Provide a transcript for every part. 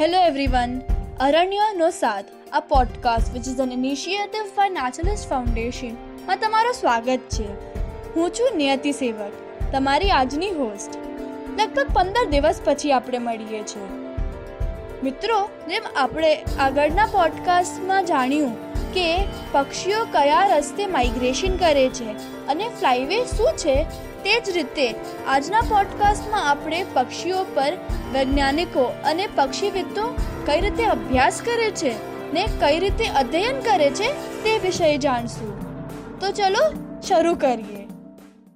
Hello everyone. Aranya Nosad, આ a podcast which is an initiative by Naturalist Foundation. માં તમારું સ્વાગત છે. હું છું નિયતિ સેવક તમારી આજની હોસ્ટ લગભગ પંદર દિવસ પછી આપણે મળીએ છીએ. મિત્રો જેમ આપણે આગળના પોડકાસ્ટમાં જાણ્યું કે પક્ષીઓ કયા રસ્તે માઇગ્રેશન કરે છે અને ફ્લાયવે શું છે તે જ રીતે આજના પોડકાસ્ટમાં આપણે પક્ષીઓ પર વૈજ્ઞાનિકો અને પક્ષીવિદો કઈ રીતે અભ્યાસ કરે છે ને કઈ રીતે અધ્યયન કરે છે તે વિષય જાણશું. તો ચલો શરૂ કરીએ.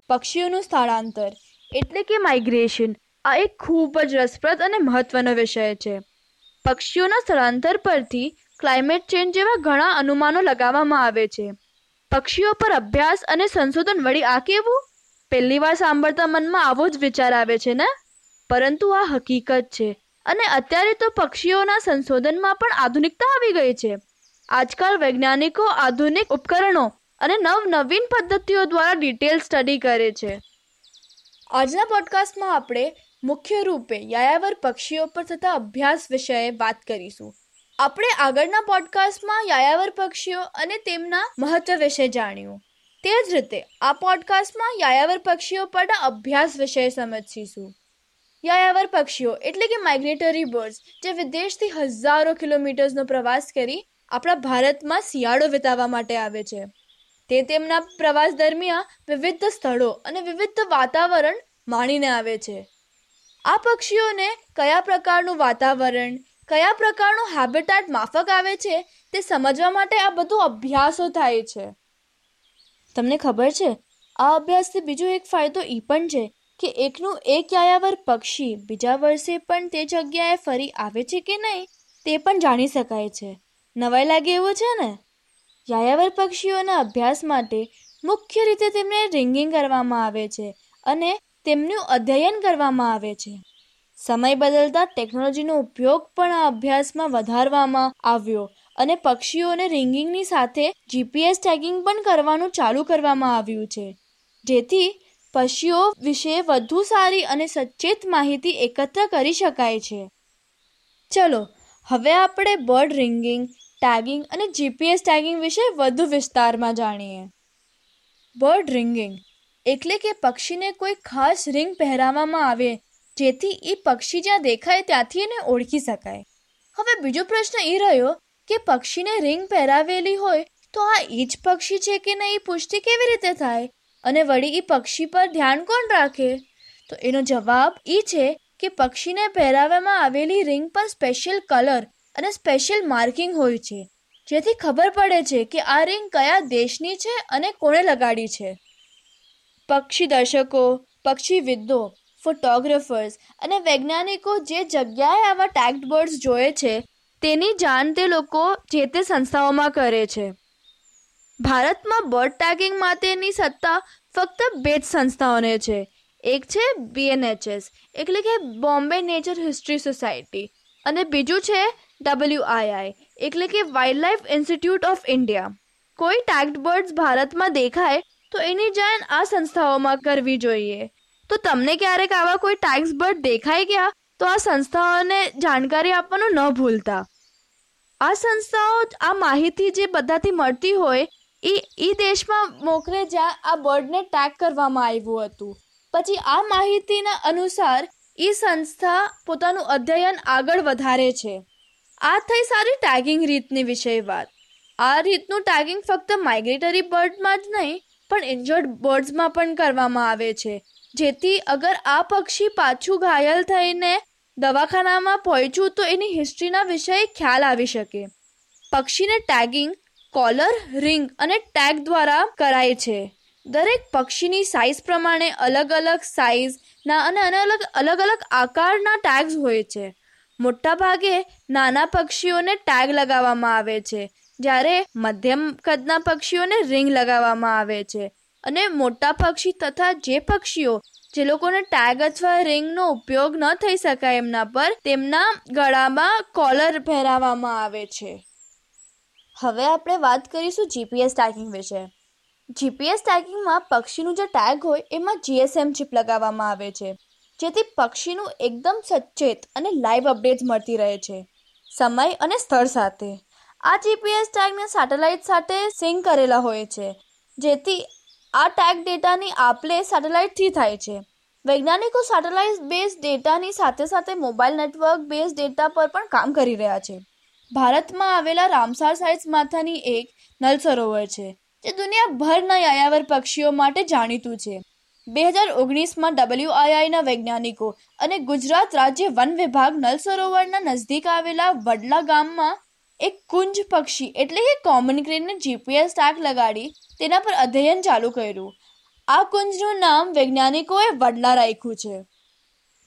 પક્ષીઓનું સ્થળાંતર એટલે કે માઇગ્રેશન આ એક ખૂબ જ રસપ્રદ અને મહત્વનો વિષય છે. પક્ષીઓના સ્થળાંતર પરથી ક્લાઇમેટ ચેન્જ જેવા ઘણા અનુમાનો લગાવવામાં આવે છે. પક્ષીઓ પર અભ્યાસ અને સંશોધન વળી આ કેવું? પહેલી વાર સાંભળતા મનમાં આવો જ વિચાર આવે છે ને? પરંતુ આ હકીકત છે. અને અત્યારે તો પક્ષીઓના સંશોધનમાં પણ આધુનિકતા આવી ગઈ છે. આજકાલ વૈજ્ઞાનિકો આધુનિક ઉપકરણો અને નવ નવીન પદ્ધતિઓ દ્વારા ડિટેલ સ્ટડી કરે છે. આજના પોડકાસ્ટમાં આપણે મુખ્ય રૂપે યાયાવર પક્ષીઓ પર થતા અભ્યાસ વિષયે વાત કરીશું. આપણે આગળના પોડકાસ્ટમાં યાયાવર પક્ષીઓ અને તેમના મહત્વ વિશે જાણ્યું. તે જ રીતે આ પોડકાસ્ટમાં યાયાવર પક્ષીઓ પરના અભ્યાસ વિશે સમજીશું યાયાવર પક્ષીઓ એટલે કે માઇગ્રેટરી બર્ડ્સ જે વિદેશથી હજારો કિલોમીટર્સનો પ્રવાસ કરી આપણા ભારતમાં શિયાળો વિતાવવા માટે આવે છે. તે તેમના પ્રવાસ દરમિયાન વિવિધ સ્થળો અને વિવિધ વાતાવરણ માણીને આવે છે. આ પક્ષીઓને કયા પ્રકારનું વાતાવરણ, કયા પ્રકારનું હેબિટાટ માફક આવે છે તે સમજવા માટે આ બધું અભ્યાસો થાય છે. તમને ખબર છે? આ અભ્યાસથી બીજો એક ફાયદો એ પણ છે કે એકનું એક યાયાવર પક્ષી બીજા વર્ષે પણ તે જગ્યાએ ફરી આવે છે કે નહીં તે પણ જાણી શકાય છે. નવાઈ લાગે એવું છે ને? યાયાવર પક્ષીઓના અભ્યાસ માટે મુખ્ય રીતે તેમને રિંગિંગ કરવામાં આવે છે અને તેમનું અધ્યયન કરવામાં આવે છે. સમય બદલતા ટેકનોલોજીનો ઉપયોગ પણ આ અભ્યાસમાં વધારવામાં આવ્યો. અને પક્ષીઓને રિંગિંગની સાથે જીપીએસ ટેગિંગ પણ કરવાનું ચાલુ કરવામાં આવ્યું છે. જેથી પક્ષીઓ વિશે વધુ સારી અને સચેત માહિતી એકત્ર કરી શકાય છે. ચલો, હવે આપણે બર્ડ રિંગિંગ, ટેગિંગ અને જીપીએસ ટેગિંગ વિશે વધુ વિસ્તારમાં જાણીએ. બર્ડ રિંગિંગ એટલે કે પક્ષીને કોઈ ખાસ રિંગ પહેરાવવામાં આવે, જેથી એ પક્ષી જ્યાં દેખાય ત્યાંથી એને ઓળખી શકાય. હવે બીજો પ્રશ્ન એ રહ્યો કે પક્ષીને રિંગ પહેરાવેલી હોય તો આ એ જ પક્ષી છે કે નહીં એ પુષ્ટિ કેવી રીતે થાય? અને વળી એ પક્ષી પર ધ્યાન કોણ રાખે? તો એનો જવાબ એ છે કે પક્ષીને પહેરાવવામાં આવેલી રિંગ પર સ્પેશિયલ કલર અને સ્પેશિયલ માર્કિંગ હોય છે. જેથી ખબર પડે છે કે આ રિંગ કયા દેશની છે અને કોણે લગાડી છે. પક્ષી દર્શકો પક્ષીવિદો ફોટોગ્રાફર્સ અને વૈજ્ઞાનિકો જે જગ્યાએ આવા ટેગ્ડ બર્ડ્સ જોયે છે તેની જાણ તે લોકો જે તે સંસ્થાઓમાં કરે છે. ભારતમાં બર્ડ ટેગિંગ માટેની સત્તા ફક્ત બે જ સંસ્થાઓને છે. એક છે બીએનએચએસ એટલે કે બોમ્બે નેચર હિસ્ટ્રી સોસાયટી, અને બીજું છે ડબલ્યુઆઈઆઈ એટલે કે wild life institute of India. કોઈ ટેગ્ડ બર્ડ્સ ભારતમાં દેખાય, તો એની જાણ આ સંસ્થાઓમાં કરવી જોઈએ. તો તમને ક્યારેક આવા કોઈ ટેક્સ બર્ડ દેખાઈ ગયા તો આ સંસ્થાઓને જાણકારી આપવાનું ન ભૂલતા. આ સંસ્થાઓ, આ માહિતી જે બધાથી મળતી હોય એ એ દેશમાં મોકલે જ્યાં આ બર્ડને ટેગ કરવામાં આવ્યું હતું. પછી આ માહિતીના અનુસાર એ સંસ્થા પોતાનું અધ્યયન આગળ વધારે છે. આ થઈ સારી ટેગિંગ રીતની વિષય વાત. આ રીતનું ટેગિંગ ફક્ત માઇગ્રેટરી બર્ડમાં જ નહીં, પણ ઇન્જર્ડ બર્ડ્સમાં પણ કરવામાં આવે છે. જેથી અગર આ પક્ષી પાછું ઘાયલ થઈને દવાખાનામાં પહોંચ્યું તો એની હિસ્ટ્રીના વિષય ખ્યાલ આવી શકે. પક્ષીને ટેગિંગ કોલર રિંગ અને ટેગ દ્વારા કરાય છે. દરેક પક્ષીની સાઇઝ પ્રમાણે અલગ અલગ સાઇઝના અને અલગ અલગ અલગ આકારના ટેગ્સ હોય છે. મોટા ભાગે નાના પક્ષીઓને ટેગ લગાવવામાં આવે છે, જ્યારે મધ્યમ કદના પક્ષીઓને રિંગ લગાવવામાં આવે છે અને મોટા પક્ષી તથા જે પક્ષીઓ જે લોકોને ટેગ અથવા રિંગનો ઉપયોગ ન થઈ શકાય એમના પર, તેમના ગળામાં કોલર પહેરાવવામાં આવે છે. હવે આપણે વાત કરીશું જીપીએસ ટેગિંગ વિશે. જીપીએસ ટેગિંગમાં પક્ષીનું જે ટેગ હોય, એમાં જીએસએમ ચિપ લગાવવામાં આવે છે. જેથી પક્ષીનું એકદમ સચેત અને લાઈવ અપડેટ્સ મળતી રહે છે, સમય અને સ્થળ સાથે. આ જીપીએસ ટેગને સેટેલાઇટ સાથે સિંક કરેલા હોય છે, જેથી આ ટેગ ડેટાની આપલે સેટેલાઇટથી થાય છે. વૈજ્ઞાનિકો સેટેલાઇટ બેઝ ડેટાની સાથે સાથે મોબાઈલ નેટવર્ક બેઝ ડેટા પર પણ કામ કરી રહ્યા છે. ભારતમાં આવેલા રામસાર સાઇટ્સ માથાની એક નલ સરોવર છે, જે દુનિયાભરના યાયાવર પક્ષીઓ માટે જાણીતું છે. બે હજાર ઓગણીસમાં ડબલ્યુઆઈઆઈના વૈજ્ઞાનિકો અને ગુજરાત રાજ્ય વન વિભાગ નલ સરોવરના નજદીક આવેલા વડલા ગામમાં એક કુંજ પક્ષી એટલે કે કોમન ક્રેનને જીપીએસ ટેગ લગાડી તેના પર અધ્યયન ચાલુ કર્યું. આ કુંજનું નામ વૈજ્ઞાનિકોએ વડલા રાખ્યું છે.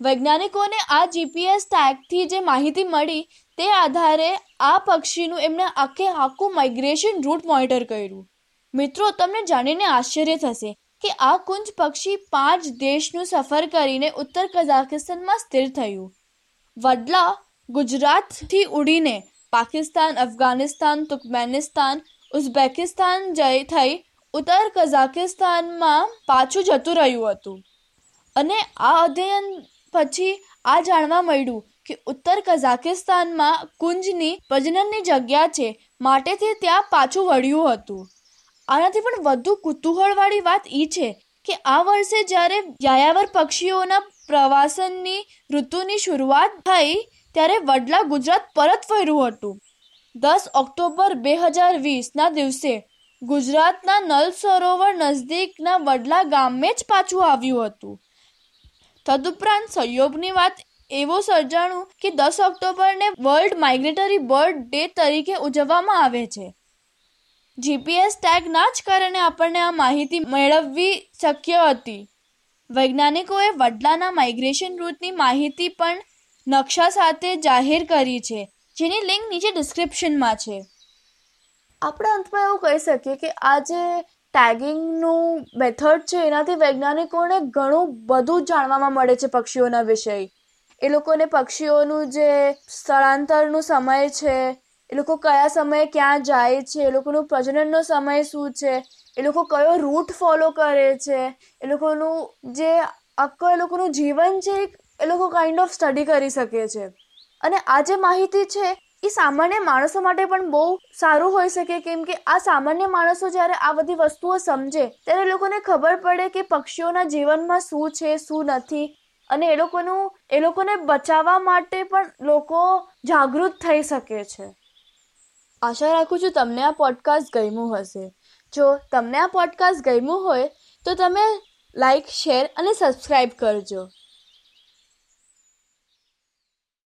વૈજ્ઞાનિકોને આ જીપીએસ ટેગથી જે માહિતી મળી તે આધારે આ પક્ષીનું એમણે આખે આખું માઇગ્રેશન રૂટ મોનિટર કર્યું. મિત્રો, તમને જાણીને આશ્ચર્ય થશે કે આ કુંજ પક્ષી પાંચ દેશનું સફર કરીને ઉત્તર કઝાકિસ્તાનમાં સ્થિર થયું. વડલા ગુજરાતથી ઉડીને પાકિસ્તાન, અફઘાનિસ્તાન, તુર્કમેનિસ્તાન, ઉઝબેકિસ્તાન જઈ થઈ ઉત્તર કઝાકિસ્તાનમાં પાછું જતું રહ્યું હતું. અને આ અધ્યયન પછી આ જાણવા મળ્યું કે ઉત્તર કઝાકિસ્તાનમાં કુંજની પ્રજનનની જગ્યા છે માટે તે ત્યાં પાછું વળ્યું હતું. આનાથી પણ વધુ કુતૂહળવાળી વાત એ છે કે આ વર્ષે જ્યારે યાયાવર પક્ષીઓના પ્રવાસનની ઋતુની શરૂઆત થઈ ત્યારે વડલા ગુજરાત પરત ફર્યું હતું. દસ ઓક્ટોબર બે હજાર વીસના દિવસે ગુજરાતના નલ સરોવર નજદીકના વડલા ગામે જ પાછું આવ્યું હતું. તદુપરાંત સંયોગની વાત એવો સર્જાણું કે દસ ઓક્ટોબરને વર્લ્ડ માઇગ્રેટરી બર્ડ ડે તરીકે ઉજવવામાં આવે છે. જીપીએસ ટેગના જ કારણે આપણને આ માહિતી મેળવવી શક્ય હતી. વૈજ્ઞાનિકોએ વડલાના માઇગ્રેશન રૂટની માહિતી પણ નકશા સાથે જાહેર કરી છે, જેની લિંક નીચે ડિસ્ક્રિપ્શનમાં છે. આપણે અંતમાં એવું કહી શકીએ કે આ જે ટેગિંગનું મેથડ છે, એનાથી વૈજ્ઞાનિકોને ઘણું બધું જાણવામાં મળે છે પક્ષીઓના વિષય. એ લોકોને પક્ષીઓનું જે સ્થળાંતરનો સમય છે, એ લોકો કયા સમયે ક્યાં જાય છે, એ લોકોનું પ્રજનનનો સમય શું છે, એ લોકો કયો રૂટ ફોલો કરે છે, એ લોકોનું જે આખો એ લોકોનું જીવન છે એ લોકો કાઇન્ડ ઓફ સ્ટડી કરી શકે છે. અને આ જે માહિતી છે, એ સામાન્ય માણસો માટે પણ બહુ સારું હોઈ શકે, કેમ કે આ સામાન્ય માણસો જ્યારે આ બધી વસ્તુઓ સમજે, ત્યારે લોકોને ખબર પડે કે પક્ષીઓના જીવનમાં શું છે, શું નથી. અને એ લોકોનું, એ લોકોને બચાવવા માટે પણ લોકો જાગૃત થઈ શકે છે. આશા રાખું છું તમને આ પોડકાસ્ટ ગમ્યું હશે. જો તમને આ પોડકાસ્ટ ગમ્યું હોય, તો તમે લાઈક શેર અને સબસ્ક્રાઈબ કરજો.